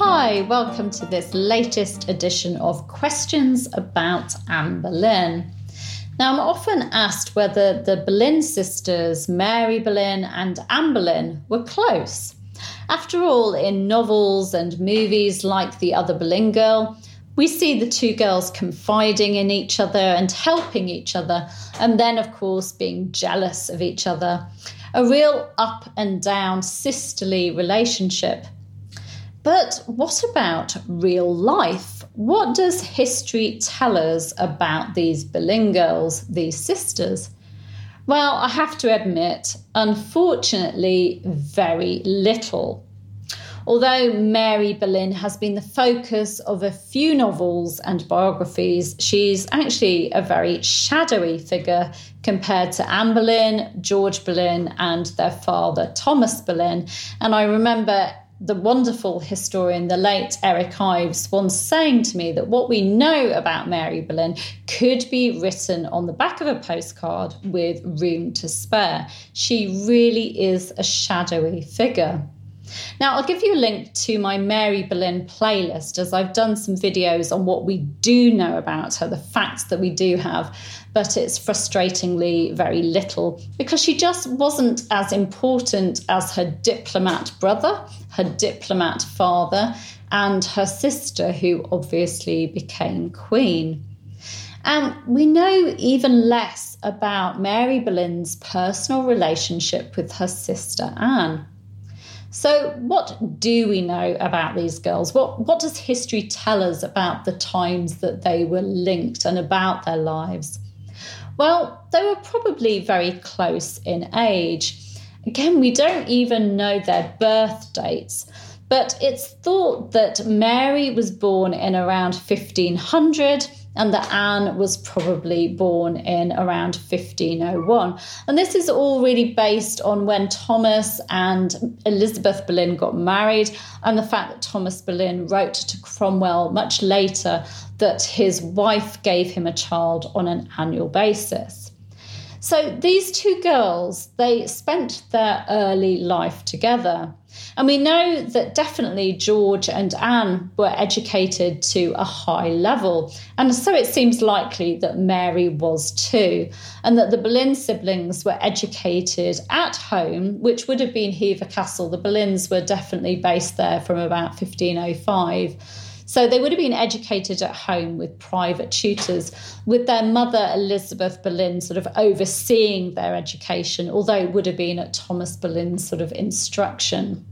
Hi, welcome to this latest edition of Questions About Anne Boleyn. Now, I'm often asked whether the Boleyn sisters, Mary Boleyn and Anne Boleyn, were close. After all, in novels and movies like The Other Boleyn Girl, we see the two girls confiding in each other and helping each other, and then, of course, being jealous of each other. A real up and down sisterly relationship. But what about real life? What does history tell us about these Boleyn girls, these sisters? Well, I have to admit, unfortunately, very little. Although Mary Boleyn has been the focus of a few novels and biographies, she's actually a very shadowy figure compared to Anne Boleyn, George Boleyn, and their father, Thomas Boleyn. And I remember the wonderful historian, the late Eric Ives, once saying to me that what we know about Mary Boleyn could be written on the back of a postcard with room to spare. She really is a shadowy figure. Now, I'll give you a link to my Mary Boleyn playlist as I've done some videos on what we do know about her, the facts that we do have, but it's frustratingly very little because she just wasn't as important as her diplomat brother, her diplomat father, and her sister, who obviously became queen. And we know even less about Mary Boleyn's personal relationship with her sister Anne. So, what do we know about these girls? What, what does history tell us about the times that they were linked and about their lives? Well, they were probably very close in age. Again, we don't even know their birth dates, but it's thought that Mary was born in around 1500 and that Anne was probably born in around 1501. And this is all really based on when Thomas and Elizabeth Boleyn got married, and the fact that Thomas Boleyn wrote to Cromwell much later that his wife gave him a child on an annual basis. So these two girls, they spent their early life together. And we know that definitely George and Anne were educated to a high level. And so it seems likely that Mary was too, and that the Boleyn siblings were educated at home, which would have been Hever Castle. The Boleyns were definitely based there from about 1505. So they would have been educated at home with private tutors, with their mother, Elizabeth Boleyn, sort of overseeing their education, although it would have been at Thomas Boleyn's sort of instruction.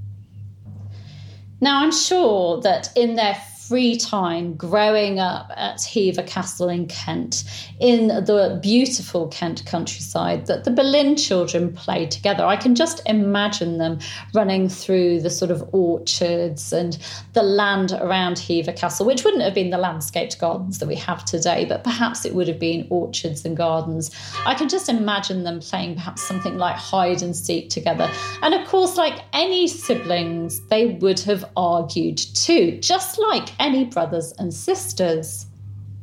Now, I'm sure that in their free time growing up at Hever Castle in Kent, in the beautiful Kent countryside, that the Boleyn children played together. I can just imagine them running through the sort of orchards and the land around Hever Castle, which wouldn't have been the landscaped gardens that we have today, but perhaps it would have been orchards and gardens. I can just imagine them playing perhaps something like hide and seek together. And of course, like any siblings, they would have argued too, just like any brothers and sisters.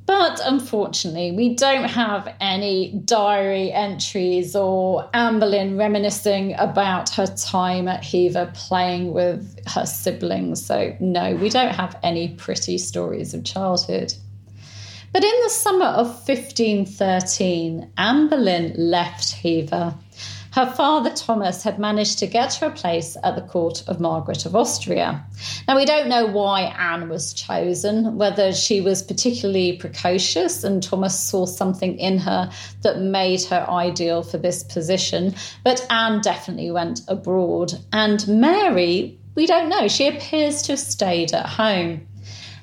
But unfortunately, we don't have any diary entries or Anne Boleyn reminiscing about her time at Hever playing with her siblings. So, no, we don't have any pretty stories of childhood. But in the summer of 1513, Anne Boleyn left Hever her father Thomas had managed to get her a place at the court of Margaret of Austria. Now, we don't know why Anne was chosen, whether she was particularly precocious and Thomas saw something in her that made her ideal for this position, but Anne definitely went abroad. And Mary, we don't know, she appears to have stayed at home.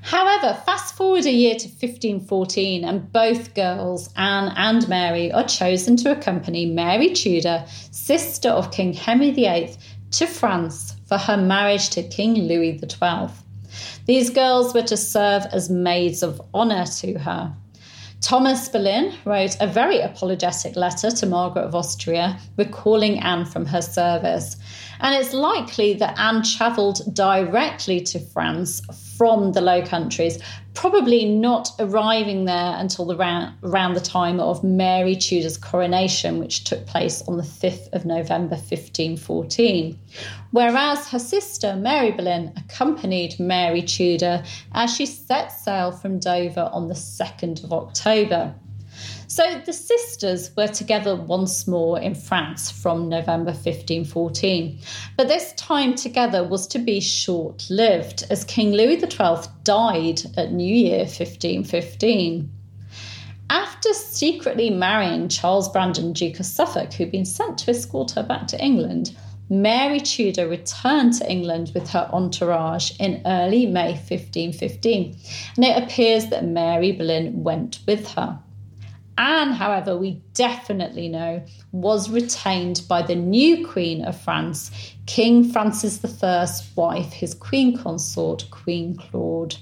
However, fast forward a year to 1514, and both girls, Anne and Mary, are chosen to accompany Mary Tudor, sister of King Henry VIII, to France for her marriage to King Louis XII. These girls were to serve as maids of honour to her. Thomas Boleyn wrote a very apologetic letter to Margaret of Austria, recalling Anne from her service. And it's likely that Anne travelled directly to France from the Low Countries, probably not arriving there until the round, around the time of Mary Tudor's coronation, which took place on the 5th of November 1514. Whereas her sister, Mary Boleyn, accompanied Mary Tudor as she set sail from Dover on the 2nd of October. So the sisters were together once more in France from November 1514. But this time together was to be short lived as King Louis XII died at New Year 1515. After secretly marrying Charles Brandon, Duke of Suffolk, who'd been sent to escort her back to England, Mary Tudor returned to England with her entourage in early May 1515, and it appears that Mary Boleyn went with her. Anne, however, we definitely know was retained by the new Queen of France, King Francis I's wife, his Queen consort, Queen Claude.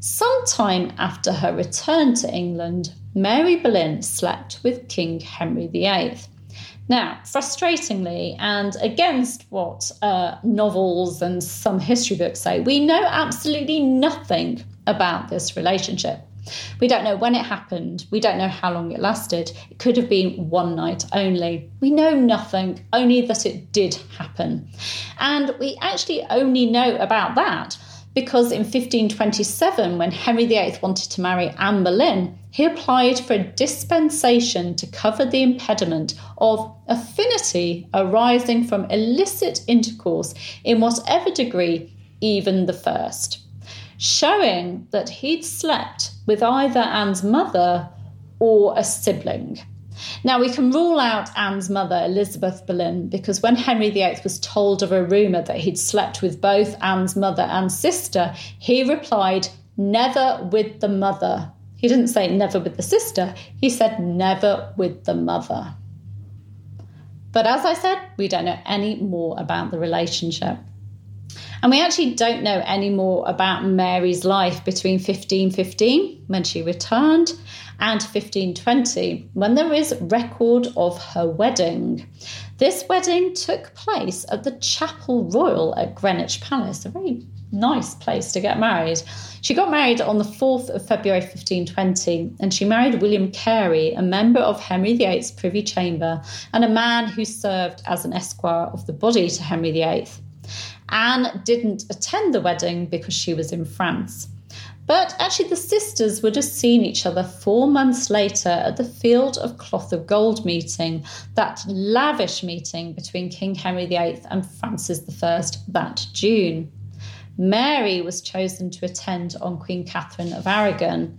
Sometime after her return to England, Mary Boleyn slept with King Henry VIII. Now, frustratingly, and against what uh, novels and some history books say, we know absolutely nothing about this relationship. We don't know when it happened. We don't know how long it lasted. It could have been one night only. We know nothing, only that it did happen. And we actually only know about that because in 1527, when Henry VIII wanted to marry Anne Boleyn, he applied for a dispensation to cover the impediment of affinity arising from illicit intercourse in whatever degree, even the first showing that he'd slept with either Anne's mother or a sibling. Now, we can rule out Anne's mother, Elizabeth Boleyn, because when Henry VIII was told of a rumour that he'd slept with both Anne's mother and sister, he replied, Never with the mother. He didn't say never with the sister, he said never with the mother. But as I said, we don't know any more about the relationship. And we actually don't know any more about Mary's life between 1515, when she returned, and 1520, when there is record of her wedding. This wedding took place at the Chapel Royal at Greenwich Palace, a very nice place to get married. She got married on the 4th of February 1520, and she married William Carey, a member of Henry VIII's Privy Chamber and a man who served as an esquire of the body to Henry VIII. Anne didn't attend the wedding because she was in France. But actually, the sisters would have seen each other four months later at the Field of Cloth of Gold meeting, that lavish meeting between King Henry VIII and Francis I that June. Mary was chosen to attend on Queen Catherine of Aragon.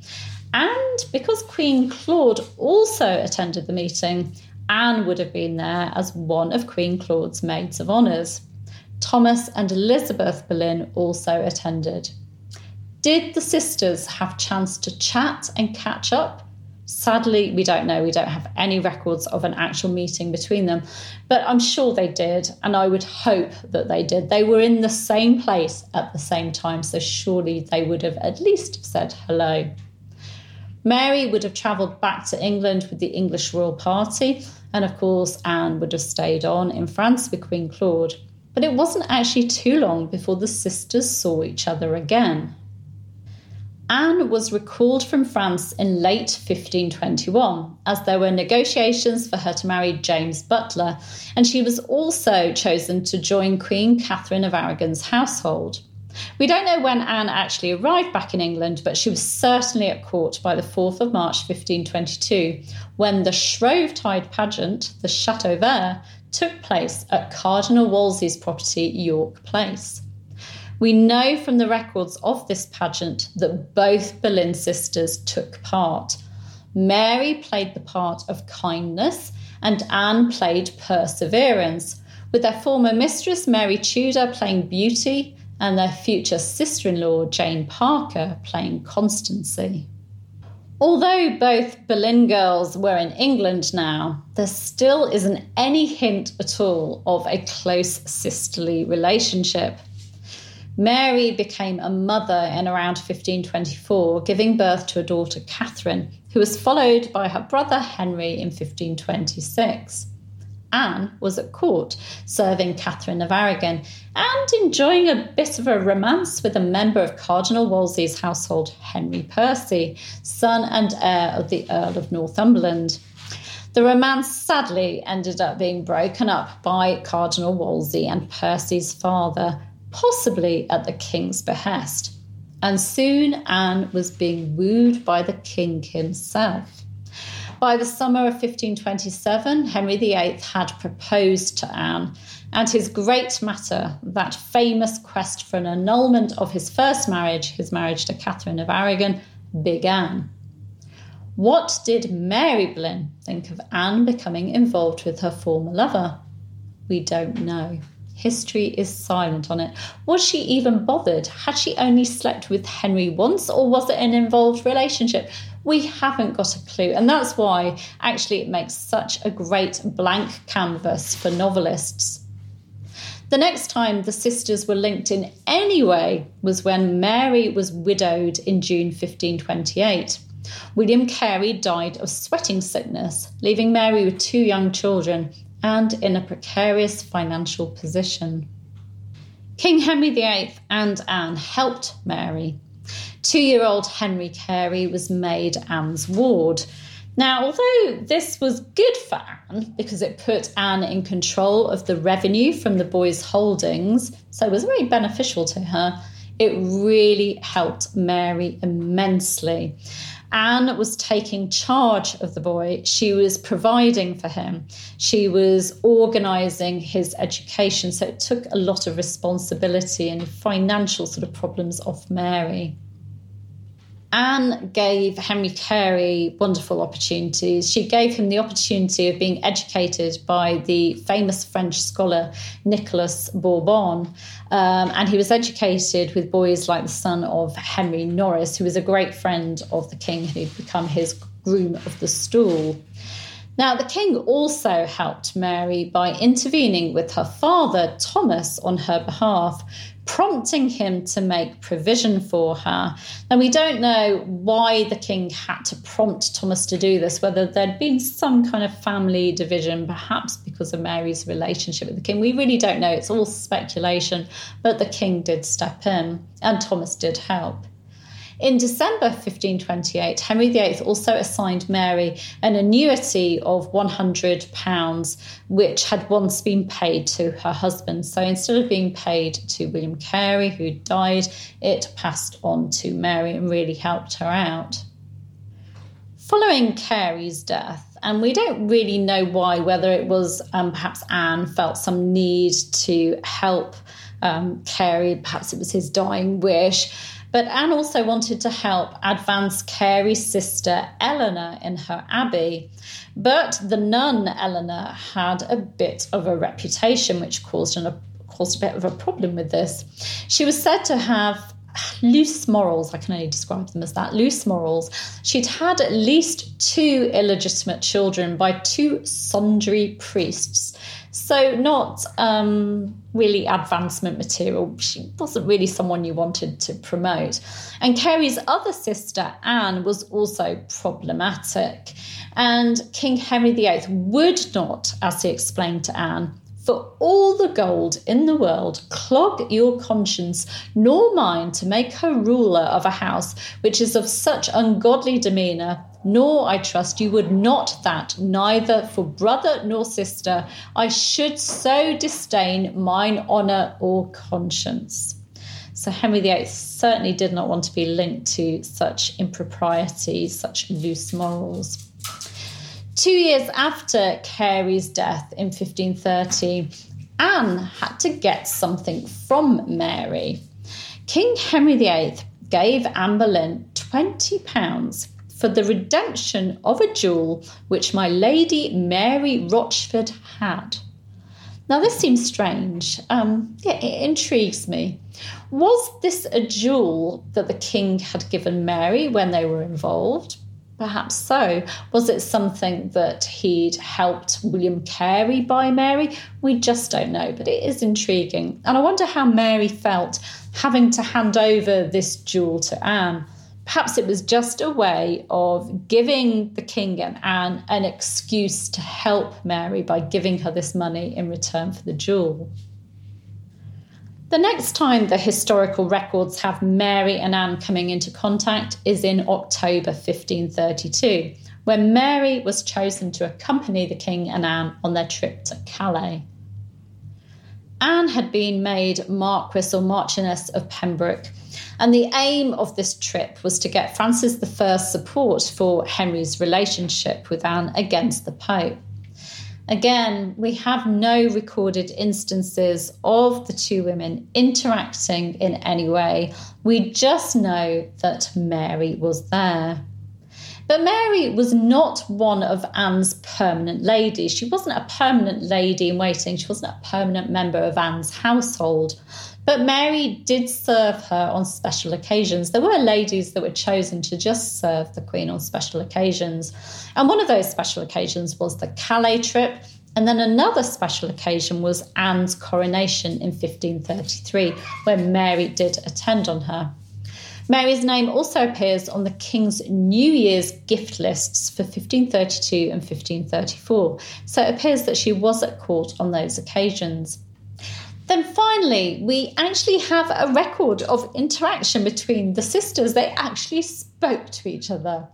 And because Queen Claude also attended the meeting, Anne would have been there as one of Queen Claude's maids of honours. Thomas and Elizabeth Boleyn also attended. Did the sisters have chance to chat and catch up? Sadly, we don't know. We don't have any records of an actual meeting between them, but I'm sure they did, and I would hope that they did. They were in the same place at the same time, so surely they would have at least said hello. Mary would have travelled back to England with the English royal party, and of course, Anne would have stayed on in France with Queen Claude. But it wasn't actually too long before the sisters saw each other again. Anne was recalled from France in late 1521 as there were negotiations for her to marry James Butler, and she was also chosen to join Queen Catherine of Aragon's household. We don't know when Anne actually arrived back in England, but she was certainly at court by the 4th of March 1522, when the Shrovetide pageant, the Chateau Vert, took place at Cardinal Wolsey's property, York Place. We know from the records of this pageant that both Boleyn sisters took part. Mary played the part of kindness, and Anne played perseverance, with their former mistress Mary Tudor playing beauty and their future sister in law Jane Parker playing constancy. Although both Boleyn girls were in England now, there still isn't any hint at all of a close sisterly relationship. Mary became a mother in around 1524, giving birth to a daughter, Catherine, who was followed by her brother Henry in 1526. Anne was at court, serving Catherine of Aragon and enjoying a bit of a romance with a member of Cardinal Wolsey's household, Henry Percy, son and heir of the Earl of Northumberland. The romance sadly ended up being broken up by Cardinal Wolsey and Percy's father, possibly at the king's behest. And soon Anne was being wooed by the king himself. By the summer of 1527, Henry VIII had proposed to Anne, and his great matter, that famous quest for an annulment of his first marriage, his marriage to Catherine of Aragon, began. What did Mary Boleyn think of Anne becoming involved with her former lover? We don't know. History is silent on it. Was she even bothered? Had she only slept with Henry once, or was it an involved relationship? We haven't got a clue. And that's why actually it makes such a great blank canvas for novelists. The next time the sisters were linked in any way was when Mary was widowed in June 1528. William Carey died of sweating sickness, leaving Mary with two young children and in a precarious financial position. King Henry VIII and Anne helped Mary. Two year old Henry Carey was made Anne's ward. Now, although this was good for Anne because it put Anne in control of the revenue from the boys' holdings, so it was very beneficial to her, it really helped Mary immensely. Anne was taking charge of the boy. She was providing for him. She was organizing his education. So it took a lot of responsibility and financial sort of problems off Mary. Anne gave Henry Carey wonderful opportunities. She gave him the opportunity of being educated by the famous French scholar Nicolas Bourbon. Um, and he was educated with boys like the son of Henry Norris, who was a great friend of the king, who'd become his groom of the stool. Now, the king also helped Mary by intervening with her father, Thomas, on her behalf, prompting him to make provision for her. And we don't know why the king had to prompt Thomas to do this, whether there'd been some kind of family division, perhaps because of Mary's relationship with the king. We really don't know. It's all speculation. But the king did step in, and Thomas did help. In December 1528, Henry VIII also assigned Mary an annuity of £100, which had once been paid to her husband. So instead of being paid to William Carey, who died, it passed on to Mary and really helped her out. Following Carey's death, and we don't really know why, whether it was um, perhaps Anne felt some need to help um, Carey, perhaps it was his dying wish. But Anne also wanted to help advance Carey's sister Eleanor in her abbey. But the nun Eleanor had a bit of a reputation, which caused, an, caused a bit of a problem with this. She was said to have loose morals. I can only describe them as that loose morals. She'd had at least two illegitimate children by two sundry priests. So, not um, really advancement material. She wasn't really someone you wanted to promote. And Carey's other sister, Anne, was also problematic. And King Henry VIII would not, as he explained to Anne, for all the gold in the world, clog your conscience, nor mine to make her ruler of a house which is of such ungodly demeanour. Nor, I trust, you would not that, neither for brother nor sister, I should so disdain mine honour or conscience. So Henry VIII certainly did not want to be linked to such impropriety, such loose morals. Two years after Carey's death in 1530, Anne had to get something from Mary. King Henry VIII gave Anne Boleyn £20 for the redemption of a jewel which my Lady Mary Rochford had. Now, this seems strange. Um, yeah, it intrigues me. Was this a jewel that the king had given Mary when they were involved? Perhaps so. Was it something that he'd helped William Carey buy Mary? We just don't know, but it is intriguing. And I wonder how Mary felt having to hand over this jewel to Anne. Perhaps it was just a way of giving the king and Anne an excuse to help Mary by giving her this money in return for the jewel. The next time the historical records have Mary and Anne coming into contact is in October 1532, when Mary was chosen to accompany the king and Anne on their trip to Calais. Anne had been made Marquess or Marchioness of Pembroke, and the aim of this trip was to get Francis I's support for Henry's relationship with Anne against the Pope. Again, we have no recorded instances of the two women interacting in any way. We just know that Mary was there. But Mary was not one of Anne's permanent ladies. She wasn't a permanent lady in waiting, she wasn't a permanent member of Anne's household. But Mary did serve her on special occasions. There were ladies that were chosen to just serve the Queen on special occasions. And one of those special occasions was the Calais trip. And then another special occasion was Anne's coronation in 1533, where Mary did attend on her. Mary's name also appears on the King's New Year's gift lists for 1532 and 1534, so it appears that she was at court on those occasions. Then finally, we actually have a record of interaction between the sisters. They actually spoke to each other.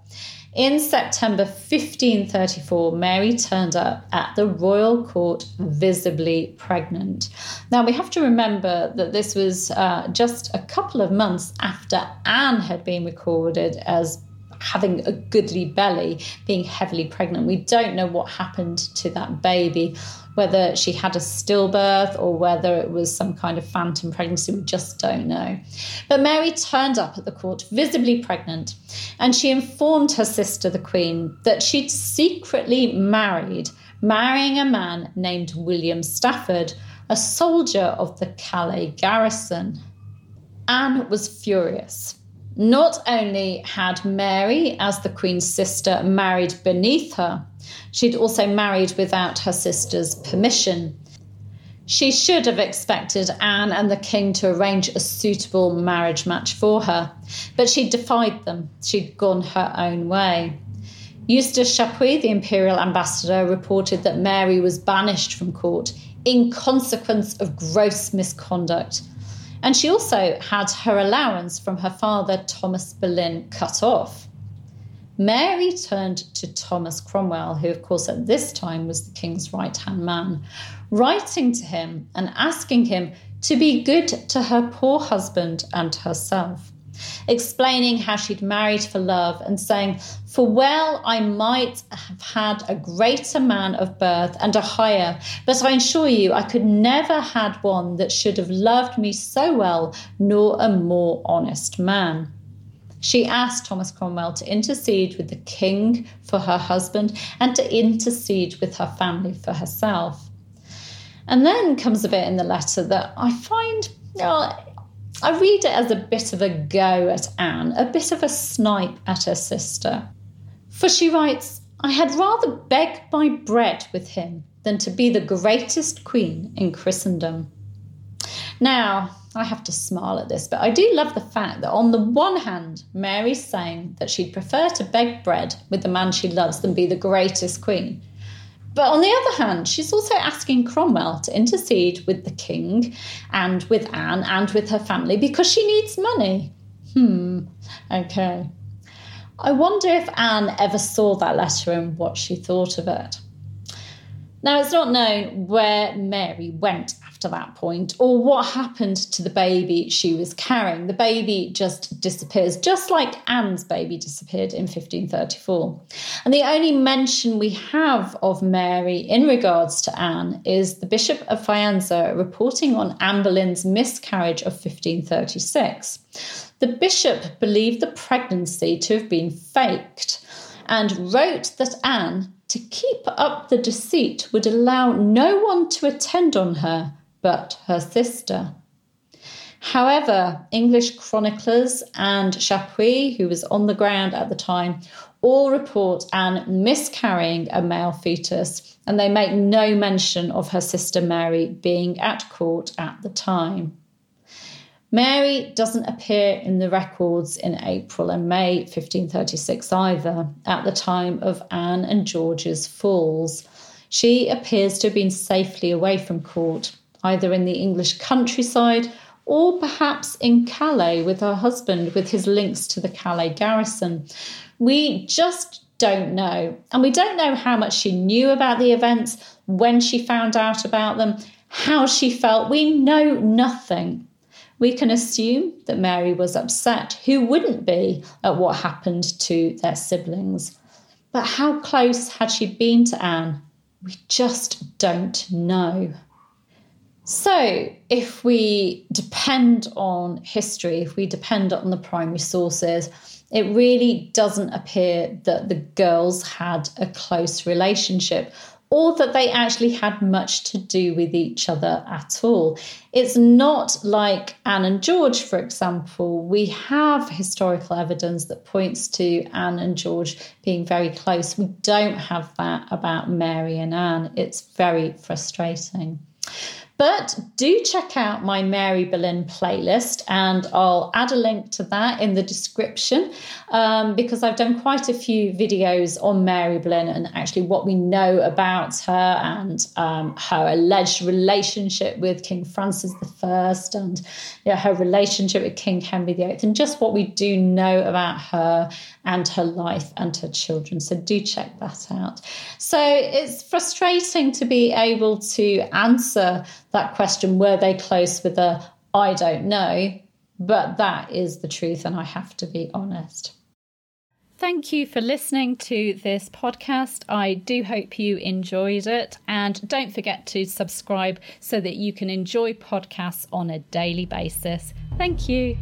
In September 1534, Mary turned up at the royal court visibly pregnant. Now, we have to remember that this was uh, just a couple of months after Anne had been recorded as having a goodly belly, being heavily pregnant. We don't know what happened to that baby whether she had a stillbirth or whether it was some kind of phantom pregnancy, we just don't know. But Mary turned up at the court visibly pregnant, and she informed her sister, the Queen, that she'd secretly married, marrying a man named William Stafford, a soldier of the Calais garrison. Anne was furious. Not only had Mary, as the Queen's sister, married beneath her, She'd also married without her sister's permission. She should have expected Anne and the king to arrange a suitable marriage match for her, but she defied them. She'd gone her own way. Eustace Chapuis, the imperial ambassador, reported that Mary was banished from court in consequence of gross misconduct. And she also had her allowance from her father, Thomas Boleyn, cut off. Mary turned to Thomas Cromwell, who, of course, at this time was the king's right hand man, writing to him and asking him to be good to her poor husband and herself, explaining how she'd married for love and saying, For well I might have had a greater man of birth and a higher, but I assure you I could never had one that should have loved me so well, nor a more honest man. She asked Thomas Cromwell to intercede with the king for her husband and to intercede with her family for herself. And then comes a bit in the letter that I find, know, I read it as a bit of a go at Anne, a bit of a snipe at her sister. For she writes, I had rather beg my bread with him than to be the greatest queen in Christendom. Now, I have to smile at this, but I do love the fact that on the one hand, Mary's saying that she'd prefer to beg bread with the man she loves than be the greatest queen. But on the other hand, she's also asking Cromwell to intercede with the king and with Anne and with her family because she needs money. Hmm, okay. I wonder if Anne ever saw that letter and what she thought of it. Now, it's not known where Mary went after that point or what happened to the baby she was carrying. The baby just disappears, just like Anne's baby disappeared in 1534. And the only mention we have of Mary in regards to Anne is the Bishop of Faenza reporting on Anne Boleyn's miscarriage of 1536. The bishop believed the pregnancy to have been faked and wrote that Anne to keep up the deceit would allow no one to attend on her but her sister. However, English chroniclers and Chapuis, who was on the ground at the time, all report Anne miscarrying a male fetus, and they make no mention of her sister Mary being at court at the time. Mary doesn't appear in the records in April and May 1536 either, at the time of Anne and George's falls. She appears to have been safely away from court, either in the English countryside or perhaps in Calais with her husband, with his links to the Calais garrison. We just don't know. And we don't know how much she knew about the events, when she found out about them, how she felt. We know nothing. We can assume that Mary was upset. Who wouldn't be at what happened to their siblings? But how close had she been to Anne? We just don't know. So, if we depend on history, if we depend on the primary sources, it really doesn't appear that the girls had a close relationship or that they actually had much to do with each other at all. It's not like Anne and George, for example. We have historical evidence that points to Anne and George being very close. We don't have that about Mary and Anne. It's very frustrating. But do check out my Mary Boleyn playlist, and I'll add a link to that in the description um, because I've done quite a few videos on Mary Boleyn and actually what we know about her and um, her alleged relationship with King Francis I and you know, her relationship with King Henry VIII, and just what we do know about her and her life and her children. So do check that out. So it's frustrating to be able to answer that question were they close with a I don't know, but that is the truth, and I have to be honest. Thank you for listening to this podcast. I do hope you enjoyed it. And don't forget to subscribe so that you can enjoy podcasts on a daily basis. Thank you.